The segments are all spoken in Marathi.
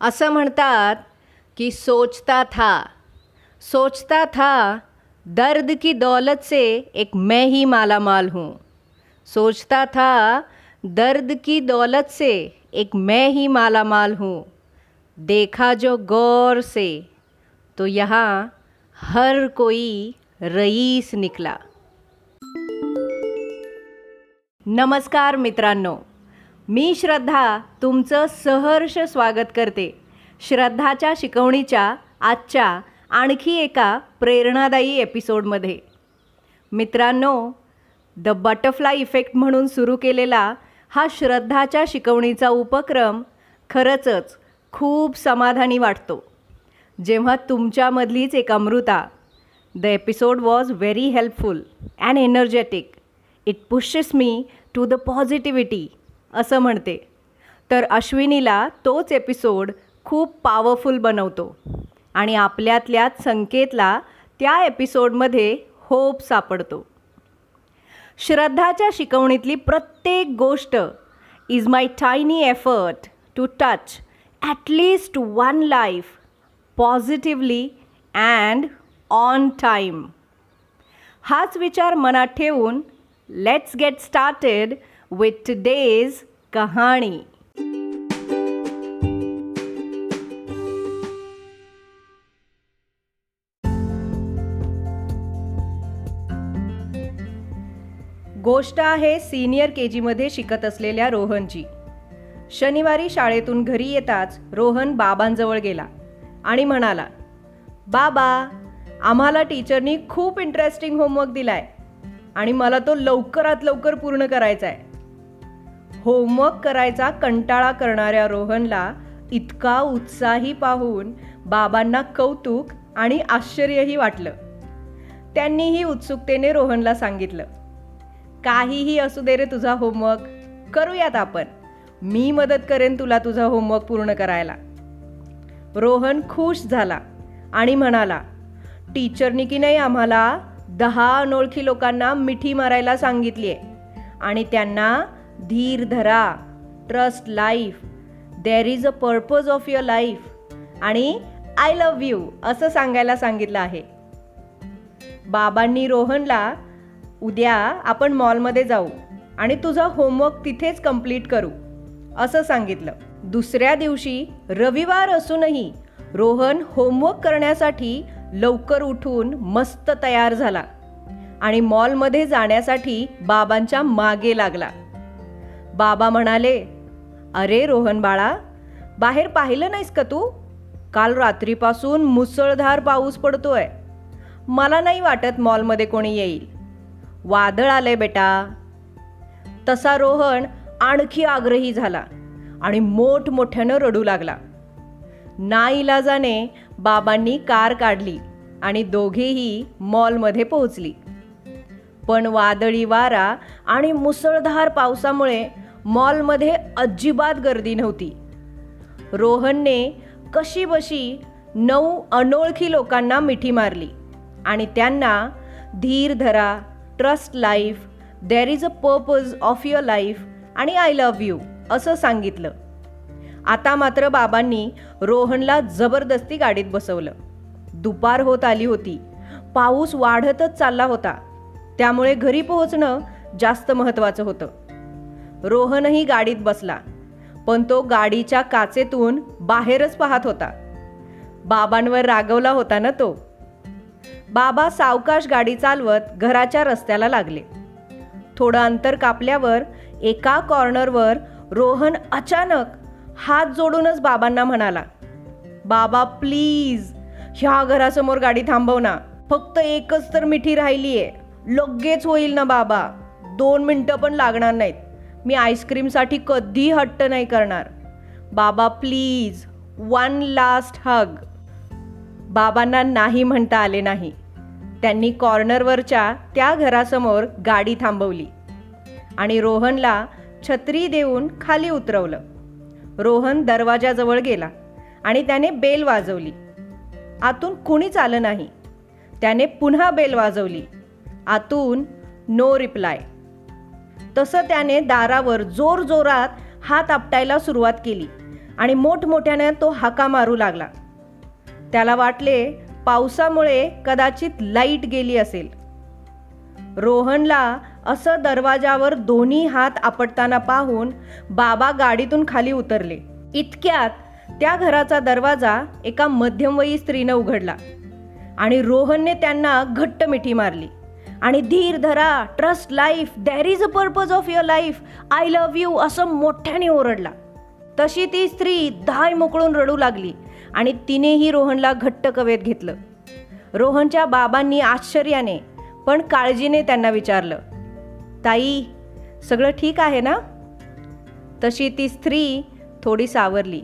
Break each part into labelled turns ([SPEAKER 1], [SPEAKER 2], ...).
[SPEAKER 1] असं म्हणतात की सोचता था. सोचता था, दर्द की दौलत से एक मैं ही माला माल हूँ. सोचता था, दर्द की दौलत से एक मैं ही माला माल हूँ. देखा जो गौर से तो यहाँ हर कोई रईस निकला. नमस्कार मित्रांनो मी श्रद्धा तुमचं सहर्ष स्वागत करते. श्रद्धाच्या शिकवणीच्या आजच्या आणखी एका प्रेरणादायी एपिसोडमध्ये. मित्रांनो द बटरफ्लाय इफेक्ट म्हणून सुरू केलेला हा श्रद्धाच्या शिकवणीचा उपक्रम खरंचच खूप समाधानी वाटतो. जेव्हा तुमच्यामधलीच एक Amrita the episode was very helpful and energetic it pushes me to the positivity असं म्हणते. तर अश्विनीला तोच एपिसोड खूप पॉवरफुल बनवतो. आणि आपल्यातल्याच संकेतला त्या एपिसोडमध्ये होप सापडतो. श्रद्धाच्या शिकवणीतली प्रत्येक गोष्ट is my tiny effort to touch at least one life positively and on time हाच विचार मनात ठेवून let's get started with today's कहाणी गोष्ट आहे सिनियर के जीमध्ये शिकत असलेल्या रोहनची. शनिवारी शाळेतून घरी येताच रोहन बाबांजवळ गेला आणि म्हणाला बाबा आम्हाला टीचरनी खूप इंटरेस्टिंग होमवर्क दिलाय आणि मला तो लवकरात लवकर पूर्ण करायचा आहे होमवर्क करायचा कंटाळा करणाऱ्या रोहनला इतका उत्साही पाहून बाबांना कौतुक आणि आश्चर्यही वाटलं. त्यांनीही उत्सुकतेने रोहनला सांगितलं काहीही असू दे रे तुझा होमवर्क करूयात आपण. मी मदत करेन तुला तुझा होमवर्क पूर्ण करायला. रोहन खुश झाला आणि म्हणाला टीचरनी की नाही आम्हाला दहा अनोळखी लोकांना मिठी मारायला सांगितली आहे आणि त्यांना धीर धरा trust life there is a purpose of your life आणि आय लव्ह यू असं सांगायला सांगितलं आहे. बाबांनी रोहनला उद्या आपण मॉलमध्ये जाऊ आणि तुझा होमवर्क तिथेच कंप्लीट करू असं सांगितलं. दुसऱ्या दिवशी रविवार असूनही रोहन होमवर्क करण्यासाठी लवकर उठून मस्त तयार झाला आणि मॉलमध्ये जाण्यासाठी बाबांच्या मागे लागला. बाबा म्हणाले अरे रोहन बाळा बाहेर पाहिलं नाहीस का तू? काल रात्रीपासून मुसळधार पाऊस पडतोय. मला नाही वाटत मॉलमध्ये कोणी येईल. वादळ आलंय बेटा. तसा रोहन आणखी आग्रही झाला आणि मोठमोठ्यानं रडू लागला. नाईलाजाने बाबांनी कार काढली आणि दोघेही मॉलमध्ये पोहोचली. पण वादळी वारा आणि मुसळधार पावसामुळे मॉलमध्ये अजिबात गर्दी नव्हती. रोहनने कशीबशी नऊ अनोळखी लोकांना मिठी मारली आणि त्यांना धीर धरा trust life there is a purpose of your life आणि आय लव्ह यू असं सांगितलं. आता मात्र बाबांनी रोहनला जबरदस्ती गाडीत बसवलं. दुपार होत आली होती. पाऊस वाढतच चालला होता. त्यामुळे घरी पोहोचणं जास्त महत्त्वाचं होतं. रोहनही गाडीत बसला पण तो गाडीच्या काचेतून बाहेरच पाहत होता. बाबांवर रागवला होता ना तो. बाबा सावकाश गाडी चालवत घराच्या रस्त्याला लागले. थोडं अंतर कापल्यावर एका कॉर्नरवर रोहन अचानक हात जोडूनच बाबांना म्हणाला बाबा प्लीज ह्या घरासमोर गाडी थांबव ना. फक्त एकच तर मिठी राहिली आहे लगेच होईल ना बाबा. दोन मिनटं पण लागणार नाहीत. मी आईस्क्रीमसाठी कधी हट्ट नाही करणार. बाबा प्लीज वन लास्ट हग बाबांना नाही म्हणता आले नाही. त्यांनी कॉर्नरवरच्या त्या घरासमोर गाडी थांबवली आणि रोहनला छत्री देऊन खाली उतरवलं. रोहन दरवाजाजवळ गेला आणि त्याने बेल वाजवली. आतून कुणीच आलं नाही. त्याने पुन्हा बेल वाजवली. आतून नो रिप्लाय तसं त्याने दारावर जोरजोरात हात आपटायला सुरुवात केली आणि मोठमोठ्याने तो हाका मारू लागला. त्याला वाटले पावसामुळे कदाचित लाइट गेली असेल. रोहनला असं दरवाजावर दोन्ही हात आपटताना पाहून बाबा गाडीतून खाली उतरले. इतक्यात त्या घराचा दरवाजा एका मध्यमवयी स्त्रीनं उघडला आणि रोहनने त्यांना घट्ट मिठी मारली. आणि धीर धरा trust life there is a purpose of your life I love you असं मोठ्याने ओरडला. तशी ती स्त्री धाय मोकळून रडू लागली आणि तिनेही रोहनला घट्ट कवेत घेतलं. रोहनच्या बाबांनी आश्चर्याने पण काळजीने त्यांना विचारलं ताई सगळं ठीक आहे ना? तशी ती स्त्री थोडी सावरली.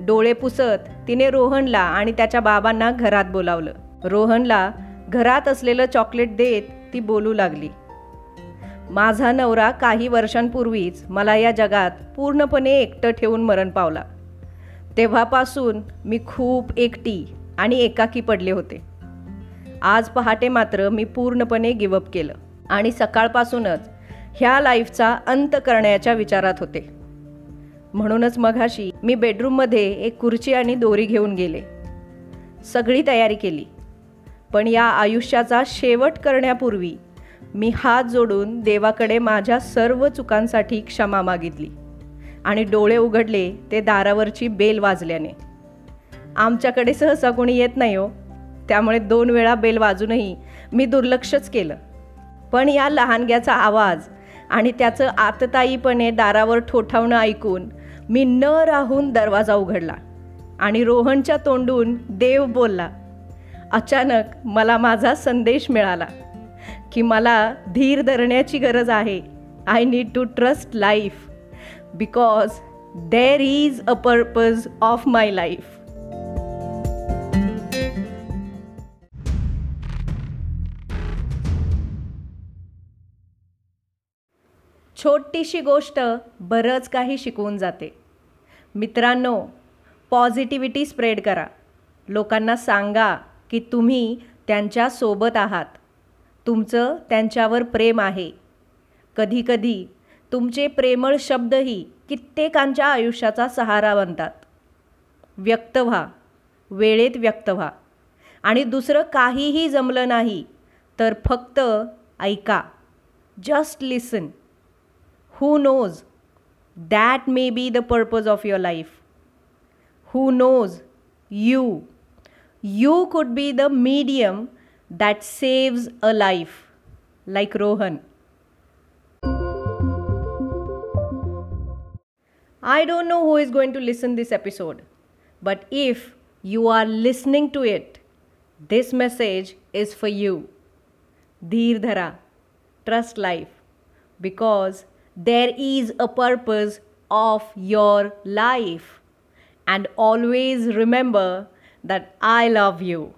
[SPEAKER 1] डोळे पुसत तिने रोहनला आणि त्याच्या बाबांना घरात बोलावलं. रोहनला घरात असलेलं चॉकलेट देत ती बोलू लागली. माझा नवरा काही वर्षांपूर्वीच मला या जगात पूर्णपणे एकटं ठेवून मरण पावला. तेव्हापासून मी खूप एकटी आणि एकाकी पडले होते. आज पहाटे मात्र मी पूर्णपणे गिवअप केलं आणि सकाळपासूनच ह्या लाईफचा अंत करण्याच्या विचारात होते. म्हणूनच मघाशी मी बेडरूममध्ये एक खुर्ची आणि दोरी घेऊन गेले. सगळी तयारी केली. पण या आयुष्याचा शेवट करण्यापूर्वी मी हात जोडून देवाकडे माझ्या सर्व चुकांसाठी क्षमा मागितली आणि डोळे उघडले ते दारावरची बेल वाजल्याने. आमच्याकडे सहसा कोणी येत नाही हो. त्यामुळे दोन वेळा बेल वाजूनही मी दुर्लक्षच केलं. पण या लहानग्याचा आवाज आणि त्याचं आतताईपणे दारावर ठोठावणं ऐकून मी न राहून दरवाजा उघडला आणि रोहनच्या तोंडून देव बोलला अचानक मला माझा संदेश मिळाला की मला धीर धरण्याची गरज आहे. I need to trust life because there is a purpose of my life छोटीशी गोष्ट बरंच काही शिकवून जाते. मित्रांनो पॉझिटिव्हिटी स्प्रेड करा. लोकांना सांगा की तुम्ही त्यांच्यासोबत आहात. तुमचं त्यांच्यावर प्रेम आहे. कधीकधी तुमचे प्रेमळ शब्दही कित्येकांच्या आयुष्याचा सहारा बनतात. व्यक्त व्हा. वेळेत व्यक्त व्हा. आणि दुसरं काहीही जमलं नाही तर फक्त ऐका. Just listen who knows that may be the purpose of your life who knows you you could be the medium that saves a life, like Rohan. I don't know who is going to listen this episode, but if you are listening to it, this message is for you. Dheer Dhara, trust life, because there is a purpose of your life. And always remember that I love you.